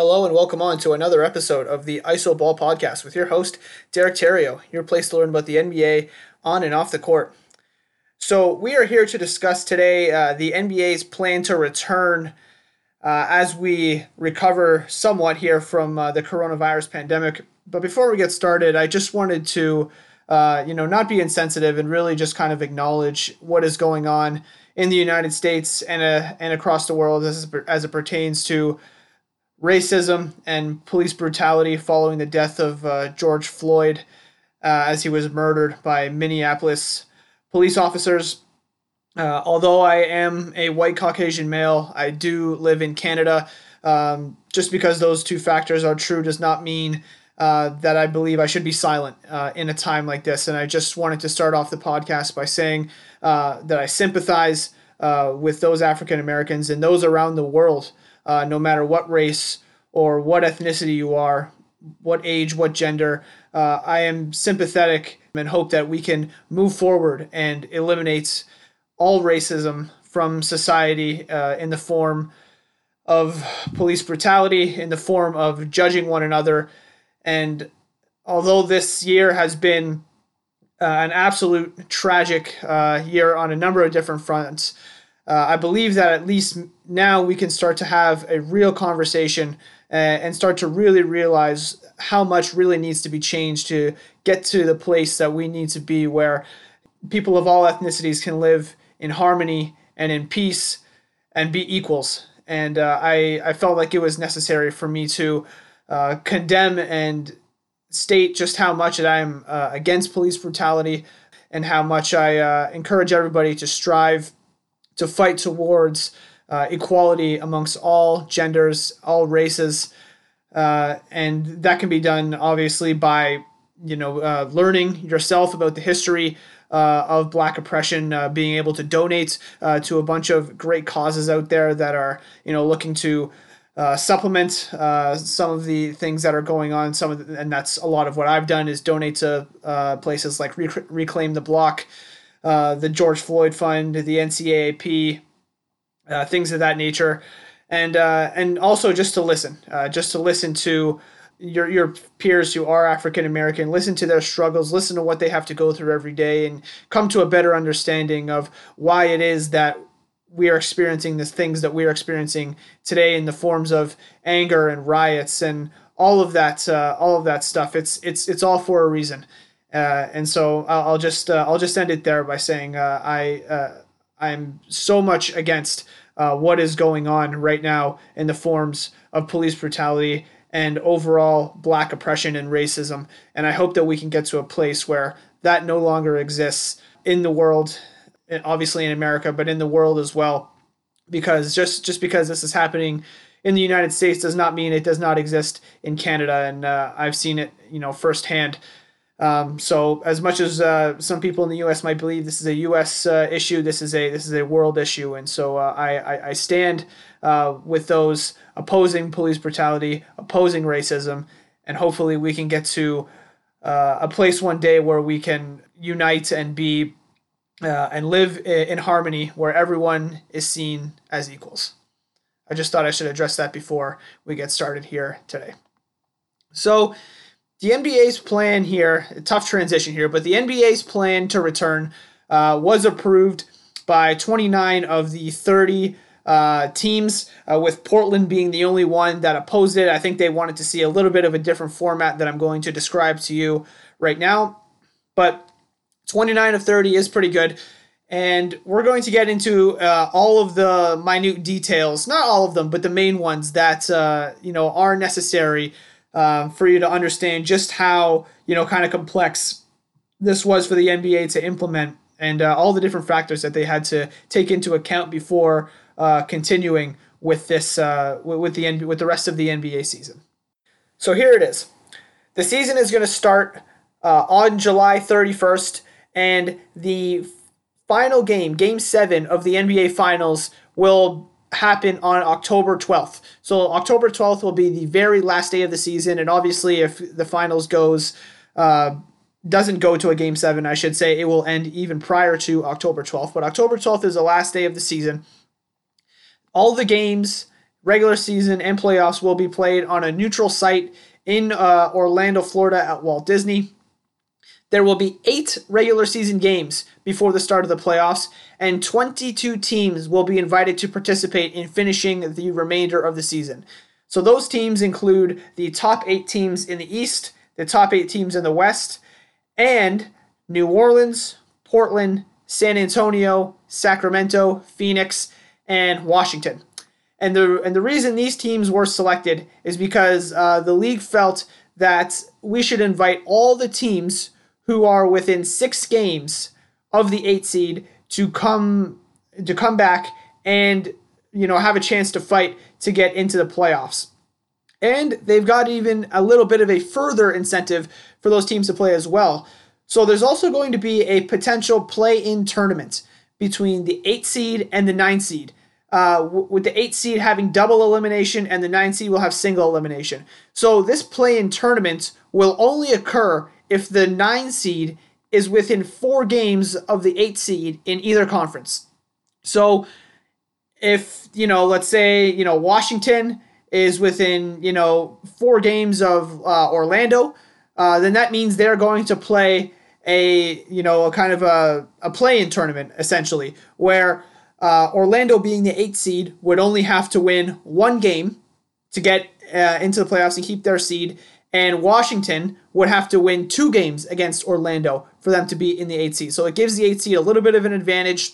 Hello and welcome on to another episode of the ISO Ball Podcast with your host, Derek Terrio, your place to learn about the NBA on and off the court. So, we are here to discuss today uh, the NBA's plan to return uh, as we recover somewhat here from uh, the coronavirus pandemic. But before we get started, I just wanted to, uh, you know, not be insensitive and really just kind of acknowledge what is going on in the United States and, uh, and across the world as, as it pertains to racism and police brutality following the death of uh, George Floyd uh, as he was murdered by Minneapolis police officers. Uh, although I am a white Caucasian male, I do live in Canada. Um, just because those two factors are true does not mean uh, that I believe I should be silent uh, in a time like this. And I just wanted to start off the podcast by saying uh, that I sympathize with those African Americans and those around the world uh, no matter what race or what ethnicity you are, what age, what gender. Uh, I am sympathetic and hope that we can move forward and eliminate all racism from society uh, in the form of police brutality, in the form of judging one another. And although this year has been uh, an absolute tragic uh, year on a number of different fronts, uh, I believe that at least now we can start to have a real conversation uh, and start to really realize how much really needs to be changed to get to the place that we need to be where people of all ethnicities can live in harmony and in peace and be equals. And uh, I, I felt like it was necessary for me to uh, condemn and state just how much that I'm uh, against police brutality and how much I uh, encourage everybody to strive to fight towards uh, equality amongst all genders, all races, uh, and that can be done obviously by you know uh, learning yourself about the history uh, of Black oppression, being able to donate to a bunch of great causes out there that are you know looking to. Supplement some of the things that are going on. Some of the, and that's a lot of what I've done is donate to places like Rec- Reclaim the Block, uh, the George Floyd Fund, the NCAAP, uh, things of that nature, and uh, and also just to listen, uh, just to listen to your your peers who are African American, listen to their struggles, listen to what they have to go through every day, and come to a better understanding of why it is that we are experiencing the things that we are experiencing today in the forms of anger and riots and all of that uh, all of that stuff. It's it's it's all for a reason. Uh, and so I'll, just uh, I'll just end it there by saying uh, I uh, I'm so much against uh, what is going on right now in the forms of police brutality and overall black oppression and racism. And I hope that we can get to a place where that no longer exists in the world, obviously in America, but in the world as well. Because just just because this is happening in the United States does not mean it does not exist in Canada, and uh, I've seen it, you know, firsthand. Um, so as much as uh, some people in the U.S. might believe this is a U.S. Uh, issue, this is a this is a world issue, and so uh, I, I, I stand uh, with those opposing police brutality, opposing racism, and hopefully we can get to uh, a place one day where we can unite and be uh, and live in harmony, where everyone is seen as equals. I just thought I should address that before we get started here today. So the NBA's plan here, tough transition here, but the NBA's plan to return uh, was approved by 29 of the 30 uh, teams, uh, with Portland being the only one that opposed it. I think they wanted to see a little bit of a different format that I'm going to describe to you right now. But 29 of 30 is pretty good. And we're going to get into uh, all of the minute details, not all of them, but the main ones that uh, you know are necessary um, for you to understand just how you know kind of complex this was for the NBA to implement and uh, all the different factors that they had to take into account before uh, continuing with this uh, with the with the rest of the NBA season. So here it is. The season is going to start uh, on July 31st, and the final game, Game Seven of the NBA Finals, will happen on October 12th. So October 12th will be the very last day of the season, and obviously, if the finals goes uh, doesn't go to a game seven, I should say it will end even prior to October 12th. But October 12th is the last day of the season. All the games regular season and playoffs will be played on a neutral site in uh, Orlando, Florida at Walt Disney. There will be eight regular season games before the start of the playoffs, and 22 teams will be invited to participate in finishing the remainder of the season. So those teams include the top eight teams in the East, the top eight teams in the West, and New Orleans, Portland, San Antonio, Sacramento, Phoenix, and Washington. And the and the reason these teams were selected is because uh, the league felt that we should invite all the teams who are within six games of the eight seed to come to come back and you know have a chance to fight to get into the playoffs. And they've got even a little bit of a further incentive for those teams to play as well. So there's also going to be a potential play-in tournament between the eight seed and the nine seed. Uh, with the eight seed having double elimination and the nine seed will have single elimination. So this play-in tournament will only occur if the nine seed is within four games of the eight seed in either conference. So if, you know, let's say, you know, Washington is within, you know, four games of uh, Orlando, uh, then that means they're going to play a, you know, a kind of a, a play-in tournament, essentially, where uh, Orlando being the eight seed would only have to win one game to get uh, into the playoffs and keep their seed, and Washington would have to win two games against Orlando for them to be in the eight seed. So it gives the eight seed a little bit of an advantage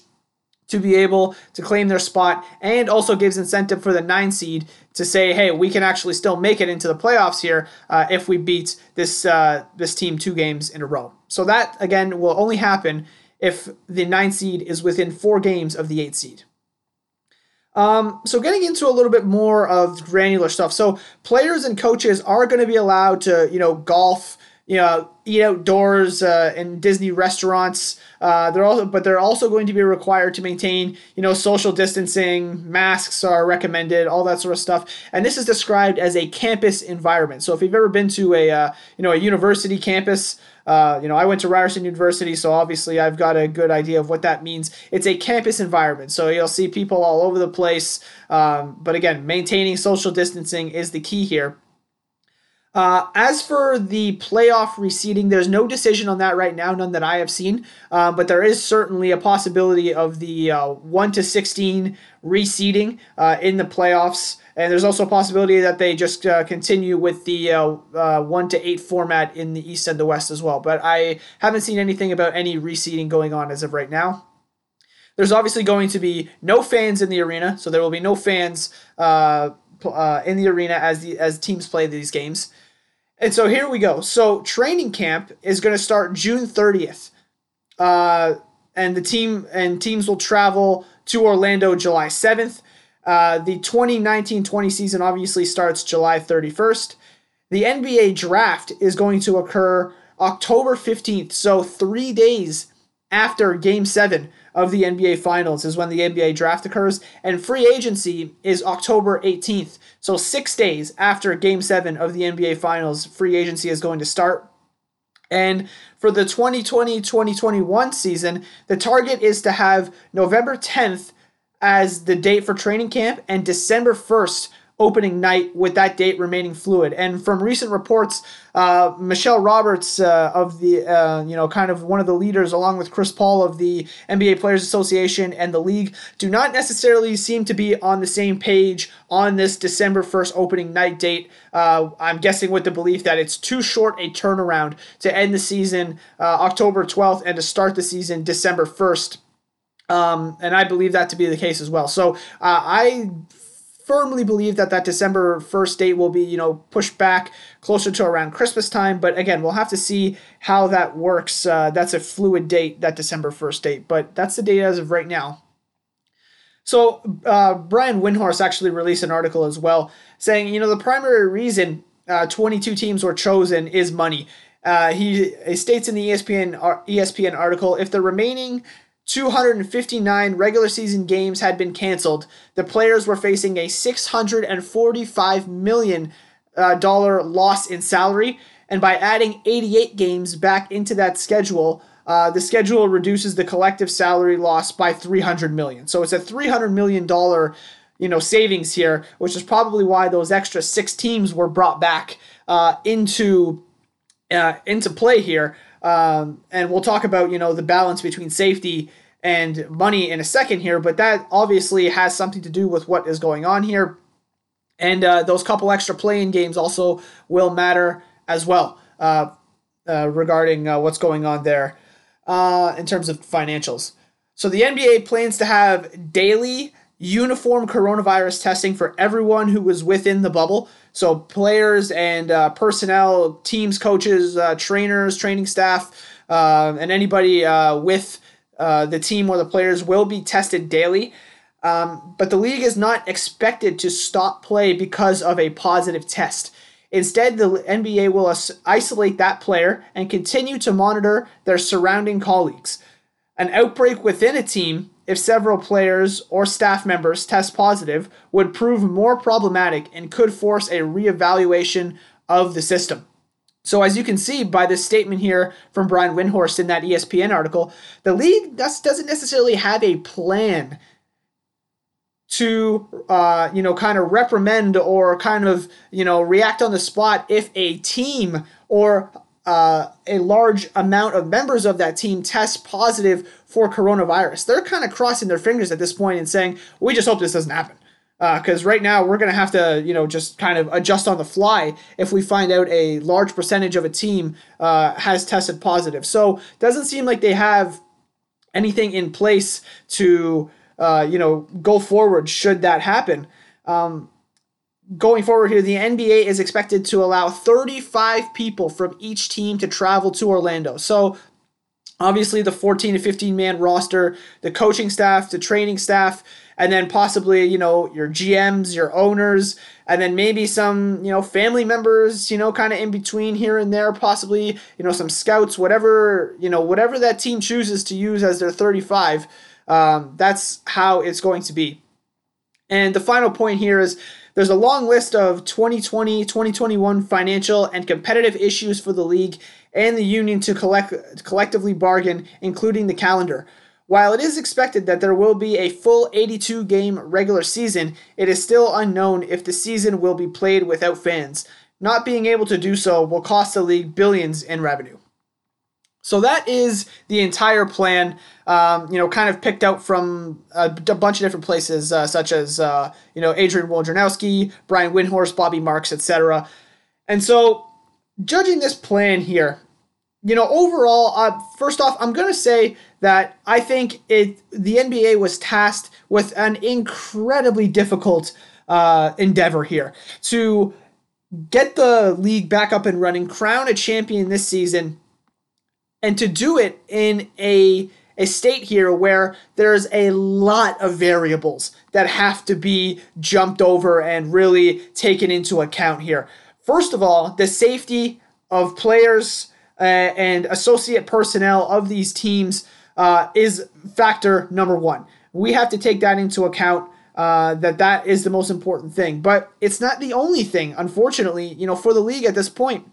to be able to claim their spot and also gives incentive for the nine seed to say, hey, we can actually still make it into the playoffs here uh, if we beat this uh, this team two games in a row. So that again will only happen if the nine seed is within four games of the eight seed. Um, so getting into a little bit more of granular stuff. So players and coaches are going to be allowed to, you know, golf, you know, eat outdoors uh, in Disney restaurants. Uh, they're also, but they're also going to be required to maintain, you know, social distancing. Masks are recommended, all that sort of stuff. And this is described as a campus environment. So if you've ever been to a, uh, you know, a university campus, uh, you know, I went to Ryerson University, so obviously I've got a good idea of what that means. It's a campus environment, so you'll see people all over the place. Um, but again, maintaining social distancing is the key here. Uh, as for the playoff reseeding, there's no decision on that right now, none that I have seen. Uh, but there is certainly a possibility of the uh, 1 to 16 reseeding uh, in the playoffs. And there's also a possibility that they just uh, continue with the uh, 1 to 8 format in the East and the West as well. But I haven't seen anything about any reseeding going on as of right now. There's obviously going to be no fans in the arena, so there will be no fans in the arena as the as teams play these games. And so here we go. So training camp is going to start June 30th. Uh, and the team and teams will travel to Orlando July 7th. Uh, the 2019-20 season obviously starts July 31st. The NBA draft is going to occur October 15th, so 3 days after game 7 of the NBA Finals is when the NBA draft occurs, and free agency is October 18th. So, six days after Game 7 of the NBA Finals, free agency is going to start. And for the 2020 2021 season, the target is to have November 10th as the date for training camp and December 1st opening night with that date remaining fluid. And from recent reports, uh, Michelle Roberts uh, of the, uh, you know, kind of one of the leaders, along with Chris Paul of the NBA Players Association and the league, do not necessarily seem to be on the same page on this December 1st opening night date. Uh, I'm guessing with the belief that it's too short a turnaround to end the season uh, October 12th and to start the season December 1st. Um, and I believe that to be the case as well. So uh, I firmly believe that that December 1st date will be, you know, pushed back closer to around Christmas time. But again, we'll have to see how that works. Uh, that's a fluid date, that December 1st date. But that's the date as of right now. So uh, Brian Windhorst actually released an article as well saying, you know, the primary reason uh, 22 teams were chosen is money. Uh, he, he states in the ESPN ESPN article if the remaining 259 regular season games had been canceled. The players were facing a 645 million uh, dollar loss in salary, and by adding 88 games back into that schedule, uh, the schedule reduces the collective salary loss by 300 million. So it's a 300 million dollar you know savings here, which is probably why those extra six teams were brought back uh, into uh, into play here. Um, and we'll talk about you know the balance between safety and money in a second here, but that obviously has something to do with what is going on here. And uh, those couple extra playing games also will matter as well uh, uh, regarding uh, what's going on there uh, in terms of financials. So the NBA plans to have daily uniform coronavirus testing for everyone who was within the bubble. So players and uh, personnel, teams, coaches, trainers, training staff, and anybody with the team or the players will be tested daily. Um, but the league is not expected to stop play because of a positive test. Instead, the NBA will isolate that player and continue to monitor their surrounding colleagues. An outbreak within a team, if several players or staff members test positive, would prove more problematic and could force a reevaluation of the system. So, as you can see by this statement here from Brian Windhorst in that ESPN article, the league doesn't necessarily have a plan to uh, you know kind of reprimand or kind of you know react on the spot if a team or uh, a large amount of members of that team test positive for coronavirus. They're kind of crossing their fingers at this point and saying, "We just hope this doesn't happen." Because uh, right now we're going to have to, you know, just kind of adjust on the fly if we find out a large percentage of a team uh, has tested positive. So doesn't seem like they have anything in place to uh, you know, go forward should that happen. Um, going forward here, the NBA is expected to allow 35 people from each team to travel to Orlando. So obviously the 14 to 15 man roster, the coaching staff, the training staff, and then possibly, you know, your GMs, your owners, and then maybe some, you know, family members, you know, kind of in between here and there, possibly, you know, some scouts, whatever, you know, whatever that team chooses to use as their 35. Um, that's how it's going to be. And the final point here is there's a long list of 2020 2021 financial and competitive issues for the league and the union to collect, collectively bargain, including the calendar. While it is expected that there will be a full 82 game regular season, it is still unknown if the season will be played without fans. Not being able to do so will cost the league billions in revenue. So that is the entire plan. Um, you know, kind of picked out from a, a bunch of different places, uh, such as uh, you know Adrian Wojnarowski, Brian Windhorst, Bobby Marks, etc. And so, judging this plan here, you know, overall, uh, first off, I'm gonna say that I think it the NBA was tasked with an incredibly difficult uh, endeavor here to get the league back up and running, crown a champion this season and to do it in a a state here where there's a lot of variables that have to be jumped over and really taken into account here. First of all, the safety of players uh, and associate personnel of these teams uh, is factor number one. We have to take that into account. Uh, that that is the most important thing, but it's not the only thing. Unfortunately, you know, for the league at this point,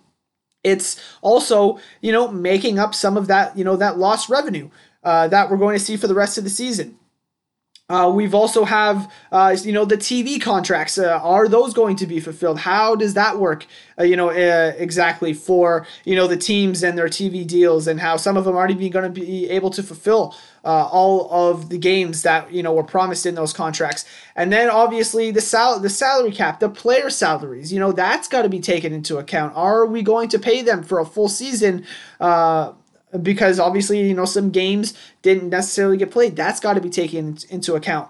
it's also, you know, making up some of that, you know, that lost revenue uh, that we're going to see for the rest of the season. Uh, we've also have uh, you know the TV contracts. Uh, are those going to be fulfilled? How does that work? Uh, you know uh, exactly for you know the teams and their TV deals, and how some of them aren't even going to be able to fulfill uh, all of the games that you know were promised in those contracts. And then obviously the sal- the salary cap, the player salaries. You know that's got to be taken into account. Are we going to pay them for a full season? because obviously you know some games didn't necessarily get played. That's got to be taken into account.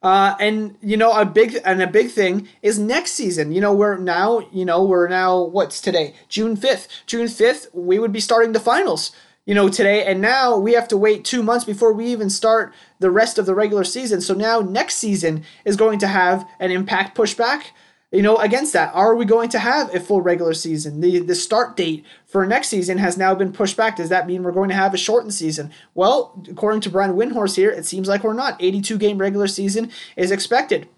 Uh, and you know a big and a big thing is next season. You know we're now you know we're now what's today June fifth. June fifth we would be starting the finals. You know today and now we have to wait two months before we even start the rest of the regular season. So now next season is going to have an impact pushback you know, against that, are we going to have a full regular season? The the start date for next season has now been pushed back. Does that mean we're going to have a shortened season? Well, according to Brian Windhorst here, it seems like we're not. 82 game regular season is expected.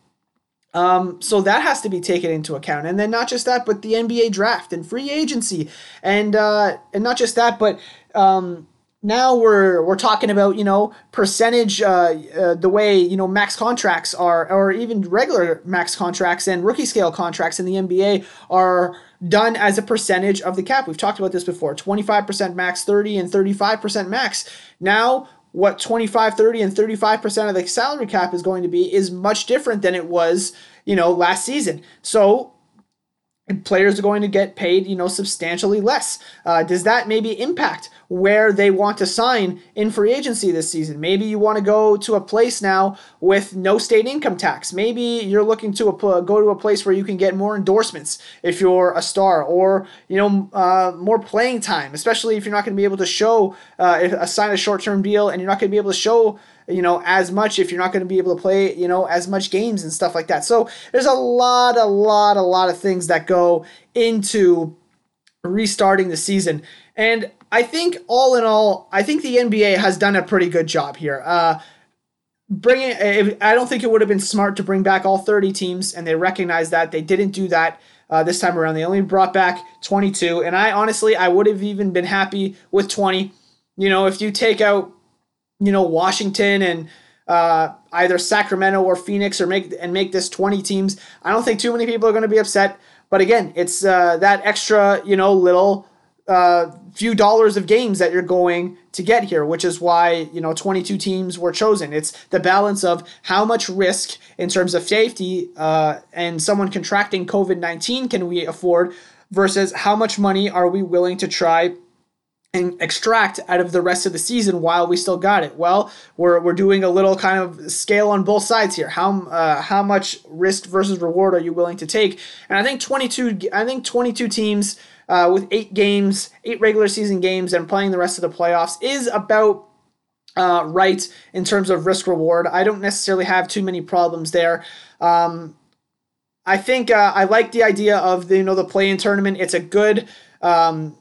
Um, so that has to be taken into account, and then not just that, but the NBA draft and free agency, and uh, and not just that, but um, now we're we're talking about you know percentage uh, uh, the way you know max contracts are or even regular max contracts and rookie scale contracts in the NBA are done as a percentage of the cap. We've talked about this before. 25% max, 30 and 35% max. Now what 25, 30 and 35% of the salary cap is going to be is much different than it was, you know, last season. So players are going to get paid, you know, substantially less. Uh, does that maybe impact where they want to sign in free agency this season? Maybe you want to go to a place now with no state income tax. Maybe you're looking to a, go to a place where you can get more endorsements if you're a star, or you know, uh, more playing time, especially if you're not going to be able to show uh, sign a short term deal and you're not going to be able to show you know, as much if you're not going to be able to play, you know, as much games and stuff like that. So there's a lot, a lot, a lot of things that go into restarting the season. And I think all in all, I think the NBA has done a pretty good job here. Uh, bringing, I don't think it would have been smart to bring back all 30 teams, and they recognize that they didn't do that. Uh, this time around, they only brought back 22, and I honestly, I would have even been happy with 20. You know, if you take out you know, Washington and uh, either Sacramento or Phoenix or make and make this 20 teams. I don't think too many people are going to be upset. But again, it's uh, that extra, you know, little uh, few dollars of games that you're going to get here, which is why you know 22 teams were chosen. It's the balance of how much risk in terms of safety uh, and someone contracting COVID 19 can we afford versus how much money are we willing to try and extract out of the rest of the season while we still got it. Well, we're, we're doing a little kind of scale on both sides here. How uh, how much risk versus reward are you willing to take? And I think 22 I think 22 teams uh, with eight games, eight regular season games, and playing the rest of the playoffs is about uh, right in terms of risk reward. I don't necessarily have too many problems there. Um, I think uh, I like the idea of the you know the play in tournament. It's a good um,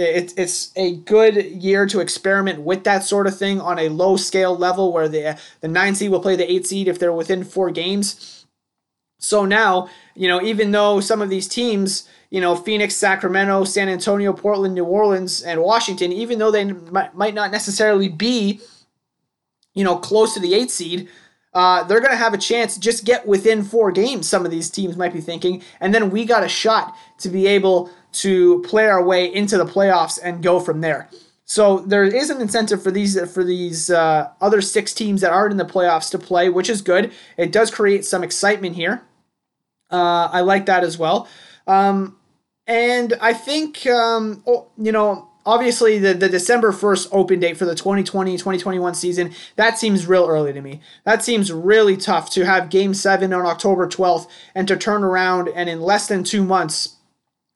it's it's a good year to experiment with that sort of thing on a low scale level where the the nine seed will play the eight seed if they're within four games. So now, you know, even though some of these teams, you know, Phoenix, Sacramento, San Antonio, Portland, New Orleans, and Washington, even though they might not necessarily be, you know, close to the eight seed, uh, they're going to have a chance to just get within four games, some of these teams might be thinking. And then we got a shot to be able to play our way into the playoffs and go from there. So there is an incentive for these for these uh, other six teams that aren't in the playoffs to play, which is good. It does create some excitement here. Uh, I like that as well. Um, and I think, um, oh, you know, obviously the, the December 1st open date for the 2020-2021 season, that seems real early to me. That seems really tough to have game 7 on October 12th and to turn around and in less than 2 months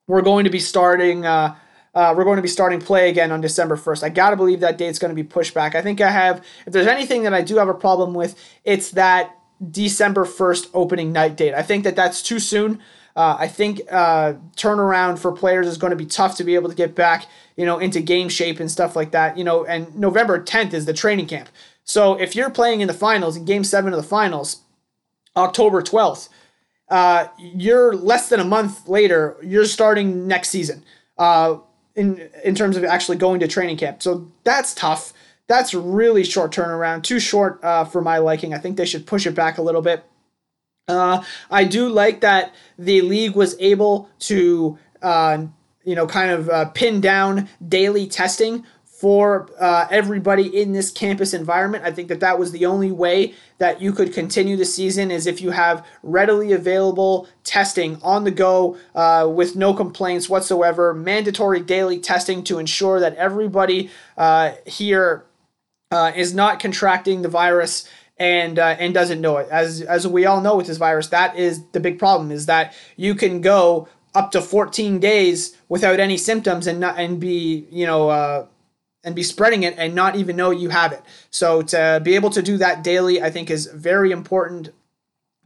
we're going to be starting uh, uh, we're going to be starting play again on December 1st. I got to believe that date's going to be pushed back. I think I have if there's anything that I do have a problem with, it's that December 1st opening night date. I think that that's too soon. Uh, I think uh, turnaround for players is going to be tough to be able to get back, you know, into game shape and stuff like that. You know, and November 10th is the training camp. So if you're playing in the finals, in Game Seven of the finals, October 12th, uh, you're less than a month later, you're starting next season uh, in in terms of actually going to training camp. So that's tough. That's really short turnaround, too short uh, for my liking. I think they should push it back a little bit. Uh, I do like that the league was able to, uh, you know, kind of uh, pin down daily testing for uh, everybody in this campus environment. I think that that was the only way that you could continue the season is if you have readily available testing on the go uh, with no complaints whatsoever, mandatory daily testing to ensure that everybody uh, here uh, is not contracting the virus and uh, and doesn't know it. As as we all know with this virus, that is the big problem is that you can go up to 14 days without any symptoms and not and be you know uh, and be spreading it and not even know you have it. So to be able to do that daily, I think is very important.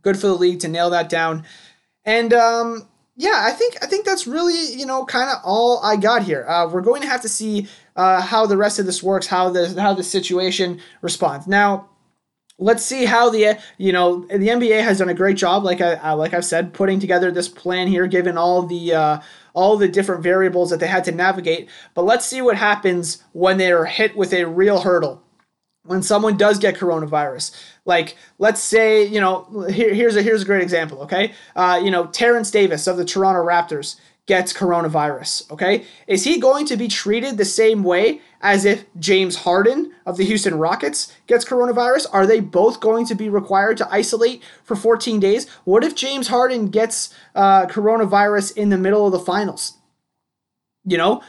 Good for the league to nail that down. And um, yeah, I think I think that's really you know kind of all I got here. Uh, we're going to have to see uh, how the rest of this works, how the how the situation responds. Now, let's see how the you know the NBA has done a great job, like I like I've said, putting together this plan here, given all the uh, all the different variables that they had to navigate. But let's see what happens when they are hit with a real hurdle. When someone does get coronavirus, like let's say you know here, here's a here's a great example. Okay, uh, you know Terence Davis of the Toronto Raptors gets coronavirus, okay? Is he going to be treated the same way as if James Harden of the Houston Rockets gets coronavirus? Are they both going to be required to isolate for 14 days? What if James Harden gets uh, coronavirus in the middle of the finals? You know,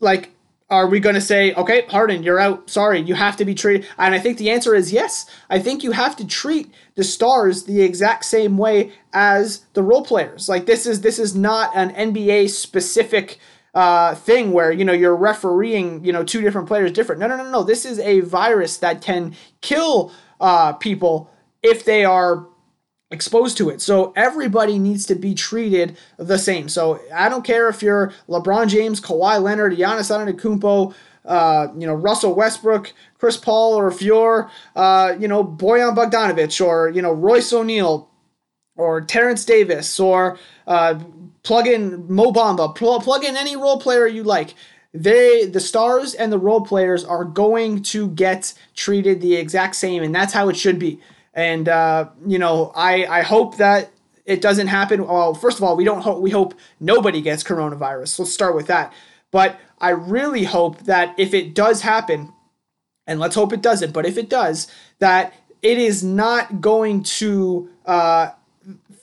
like are we going to say, okay, Harden, you're out. Sorry, you have to be treated? And I think the answer is yes. I think you have to treat the stars the exact same way as the role players. Like this is this is not an NBA specific uh, thing where you know you're refereeing you know two different players different. No, no, no, no. This is a virus that can kill uh, people if they are exposed to it. So everybody needs to be treated the same. So I don't care if you're LeBron James, Kawhi Leonard, Giannis Antetokounmpo, uh, you know Russell Westbrook, Chris Paul, or if you're uh, you know Bojan Bogdanovic or you know Royce O'Neal or Terence Davis or uh, plug in Mo Bamba, pl- plug in any role player you like. They, the stars and the role players are going to get treated the exact same, and that's how it should be. And uh, you know, I I hope that it doesn't happen. Well, first of all, we don't hope we hope nobody gets coronavirus. Let's start with that. But I really hope that if it does happen, and let's hope it doesn't, but if it does, that it is not going to uh,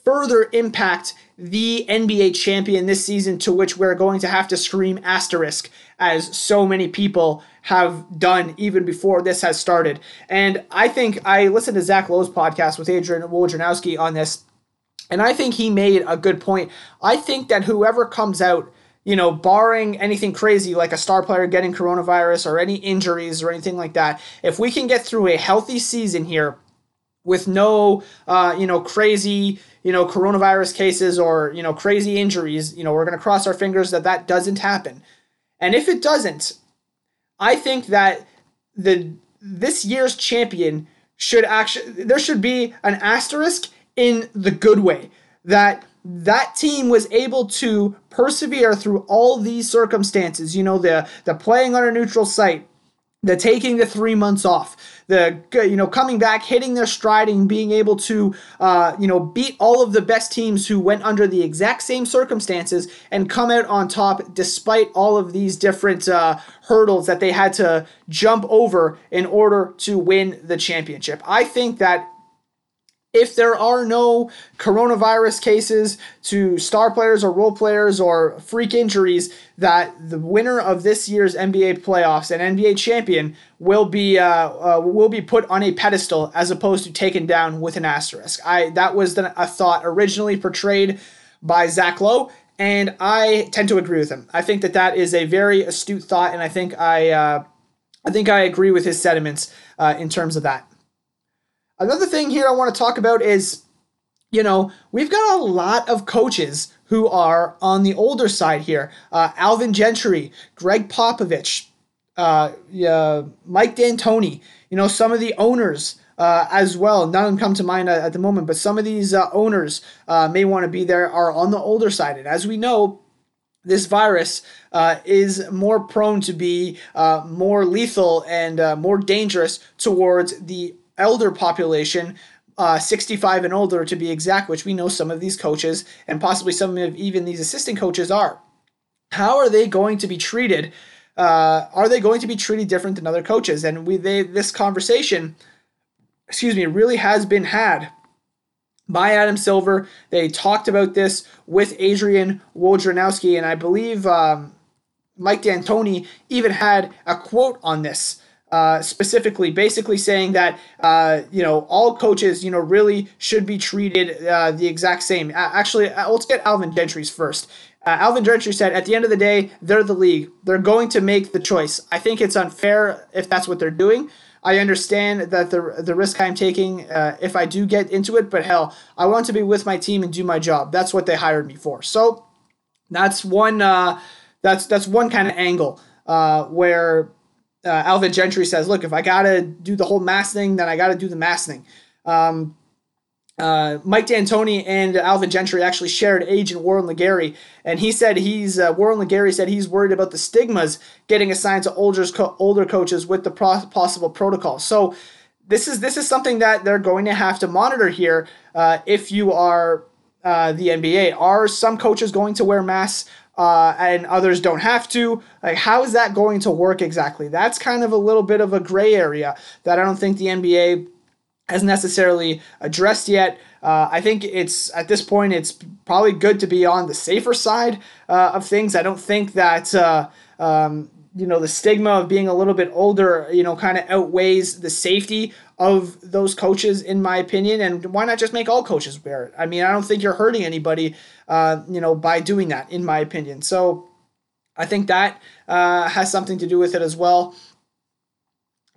further impact the NBA champion this season, to which we're going to have to scream asterisk, as so many people have done even before this has started. And I think I listened to Zach Lowe's podcast with Adrian Wojnarowski on this, and I think he made a good point. I think that whoever comes out, you know, barring anything crazy like a star player getting coronavirus or any injuries or anything like that, if we can get through a healthy season here with no, uh, you know, crazy, you know, coronavirus cases or, you know, crazy injuries, you know, we're going to cross our fingers that that doesn't happen. And if it doesn't, I think that the this year's champion should actually there should be an asterisk in the good way. That that team was able to persevere through all these circumstances. You know the the playing on a neutral site the taking the three months off, the you know coming back, hitting their stride, and being able to uh, you know beat all of the best teams who went under the exact same circumstances and come out on top despite all of these different uh, hurdles that they had to jump over in order to win the championship. I think that if there are no coronavirus cases to star players or role players or freak injuries, that the winner of this year's NBA playoffs and NBA champion will be uh, uh, will be put on a pedestal as opposed to taken down with an asterisk. I that was the, a thought originally portrayed by Zach Lowe, and I tend to agree with him. I think that that is a very astute thought, and I think I uh, I think I agree with his sentiments uh, in terms of that. Another thing here I want to talk about is, you know, we've got a lot of coaches who are on the older side here. Uh, Alvin Gentry, Gregg Popovich, uh, uh, Mike D'Antoni, you know, some of the owners uh, as well. None of them come to mind at, at the moment, but some of these uh, owners uh, may want to be there are on the older side. And as we know, this virus uh, is more prone to be uh, more lethal and uh, more dangerous towards the elder population, uh, 65 and older to be exact, which we know some of these coaches and possibly some of even these assistant coaches are. How are they going to be treated? Uh, are they going to be treated different than other coaches? And we they this conversation, excuse me, really has been had by Adam Silver. They talked about this with Adrian Wojnarowski, and I believe um, Mike D'Antoni even had a quote on this uh, specifically, basically saying that uh, you know all coaches you know really should be treated uh, the exact same. actually, uh, let's get Alvin Gentry's first. Uh, Alvin Gentry said, "At the end of the day, they're the league. They're going to make the choice. I think it's unfair if that's what they're doing." I understand that the the risk I'm taking uh, if I do get into it, but hell, I want to be with my team and do my job. That's what they hired me for. So that's one uh, that's that's one kind of angle uh, where uh, Alvin Gentry says, look, if I got to do the whole mask thing, then I got to do the mask thing. Um, uh, Mike D'Antoni and Alvin Gentry actually shared agent Warren LeGarie, and he said he's uh, Warren LeGarie said he's worried about the stigmas getting assigned to older older coaches with the pro- possible protocol. So this is this is something that they're going to have to monitor here uh, if you are uh, the NBA. Are some coaches going to wear masks? Uh, and others don't have to. Like, how is that going to work exactly? That's kind of a little bit of a gray area that I don't think the NBA has necessarily addressed yet. Uh, I think it's at this point it's probably good to be on the safer side uh, of things. I don't think that uh, um, you know the stigma of being a little bit older, you know, kind of outweighs the safety of those coaches, in my opinion. And why not just make all coaches wear it? I mean, I don't think you're hurting anybody, uh, you know, by doing that, in my opinion. So I think that uh, has something to do with it as well.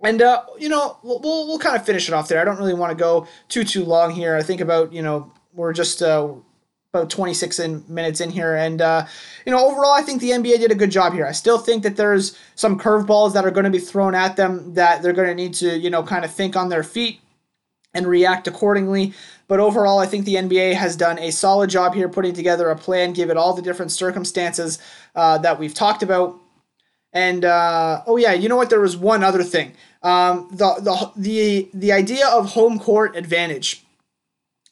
And uh, you know, we'll, we'll, we'll kind of finish it off there. I don't really want to go too too long here. I think about you know we're just uh, about 26 in, minutes in here, and uh, you know overall I think the NBA did a good job here. I still think that there's some curveballs that are going to be thrown at them that they're going to need to you know kind of think on their feet and react accordingly. But overall, I think the NBA has done a solid job here putting together a plan, given all the different circumstances uh, that we've talked about. And uh, oh yeah, you know what? There was one other thing. Um, the the the the idea of home court advantage.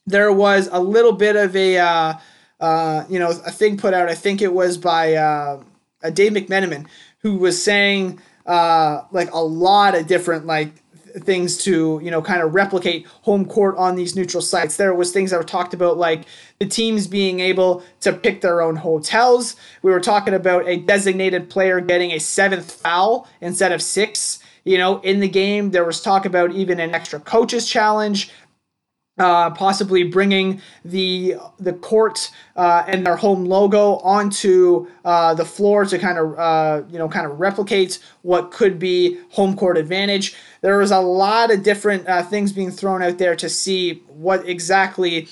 There was a little bit of a uh, uh, you know a thing put out. I think it was by uh, Dave McMenamin who was saying uh, like a lot of different like things to you know kind of replicate home court on these neutral sites. There was things that were talked about like the teams being able to pick their own hotels. We were talking about a designated player getting a seventh foul instead of six. You know in the game there was talk about even an extra coaches challenge uh, possibly bringing the the court uh, and their home logo onto uh, the floor to kind of uh, you know kind of replicate what could be home court advantage. There was a lot of different uh, things being thrown out there to see what exactly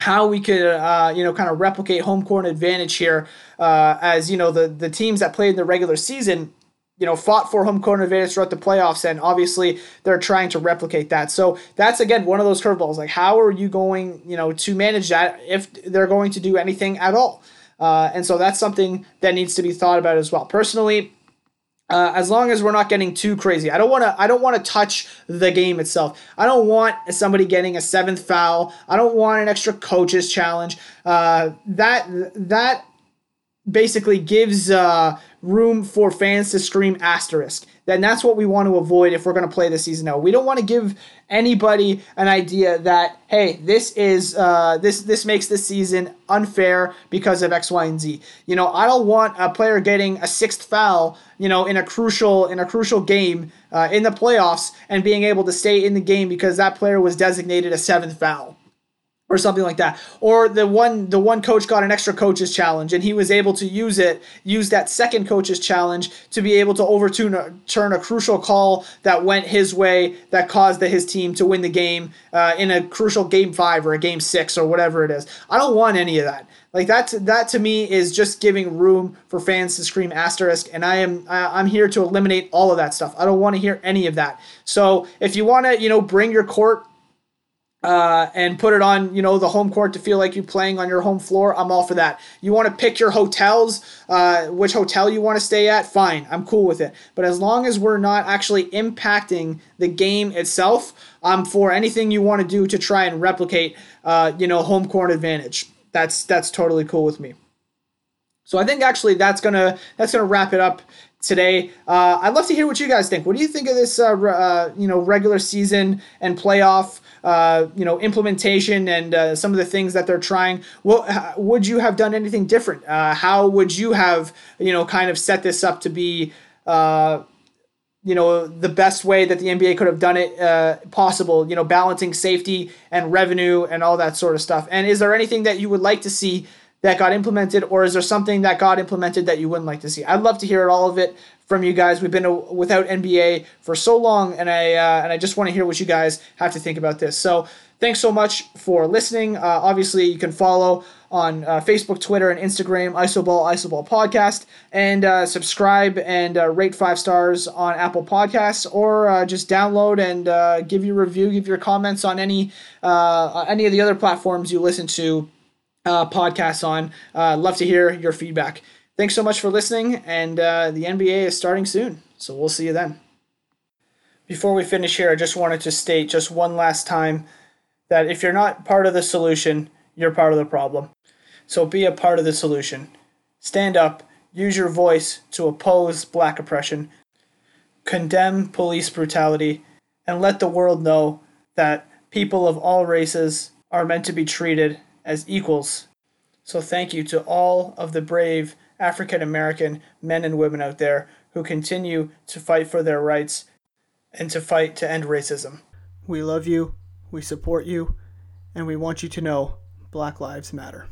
how we could uh, you know kind of replicate home court advantage here uh, as you know the the teams that played in the regular season you know, fought for home court advantage throughout the playoffs, and obviously they're trying to replicate that. So that's again one of those curveballs. Like, how are you going, you know, to manage that if they're going to do anything at all? Uh, and so that's something that needs to be thought about as well. Personally, uh, as long as we're not getting too crazy, I don't want to. I don't want to touch the game itself. I don't want somebody getting a seventh foul. I don't want an extra coaches challenge. Uh, that that basically gives uh, room for fans to scream asterisk. Then that's what we want to avoid if we're going to play this season out. We don't want to give anybody an idea that hey, this is uh, this this makes this season unfair because of X, Y, and Z. You know, I don't want a player getting a sixth foul, you know, in a crucial in a crucial game uh, in the playoffs and being able to stay in the game because that player was designated a seventh foul or something like that. Or the one the one coach got an extra coach's challenge and he was able to use it, use that second coach's challenge to be able to overturn a, turn a crucial call that went his way that caused the, his team to win the game uh, in a crucial game five or a game six or whatever it is. I don't want any of that. Like that, that to me is just giving room for fans to scream asterisk, and I am I'm here to eliminate all of that stuff. I don't want to hear any of that. So if you want to, you know, bring your court uh, and put it on, you know, the home court to feel like you're playing on your home floor, I'm all for that. You want to pick your hotels, uh, which hotel you want to stay at, fine, I'm cool with it. But as long as we're not actually impacting the game itself, I'm for anything you want to do to try and replicate, uh, you know, home court advantage. That's that's totally cool with me. So I think actually that's gonna that's gonna wrap it up today. Uh, I'd love to hear what you guys think. What do you think of this, uh, uh, you know, regular season and playoff? uh, you know, implementation and uh, some of the things that they're trying. What would you have done anything different? Uh, how would you have, you know, kind of set this up to be, you know, the best way that the NBA could have done it uh, possible? You know, balancing safety and revenue and all that sort of stuff. And is there anything that you would like to see? That got implemented, or is there something that got implemented that you wouldn't like to see? I'd love to hear all of it from you guys. We've been without NBA for so long, and I uh, and I just want to hear what you guys have to think about this. So thanks so much for listening. Uh, obviously, you can follow on uh, Facebook, Twitter, and Instagram, Isoball, Isoball Podcast, and uh, subscribe and uh, rate five stars on Apple Podcasts, or uh, just download and uh, give your review, give your comments on any uh, any of the other platforms you listen to Uh, podcasts on. Uh, love to hear your feedback. Thanks so much for listening, and uh, the NBA is starting soon, so we'll see you then. Before we finish here, I just wanted to state just one last time that if you're not part of the solution, you're part of the problem. So be a part of the solution. Stand up, use your voice to oppose black oppression, condemn police brutality, and let the world know that people of all races are meant to be treated as equals. So thank you to all of the brave African American men and women out there who continue to fight for their rights and to fight to end racism. We love you, we support you, and we want you to know Black Lives Matter.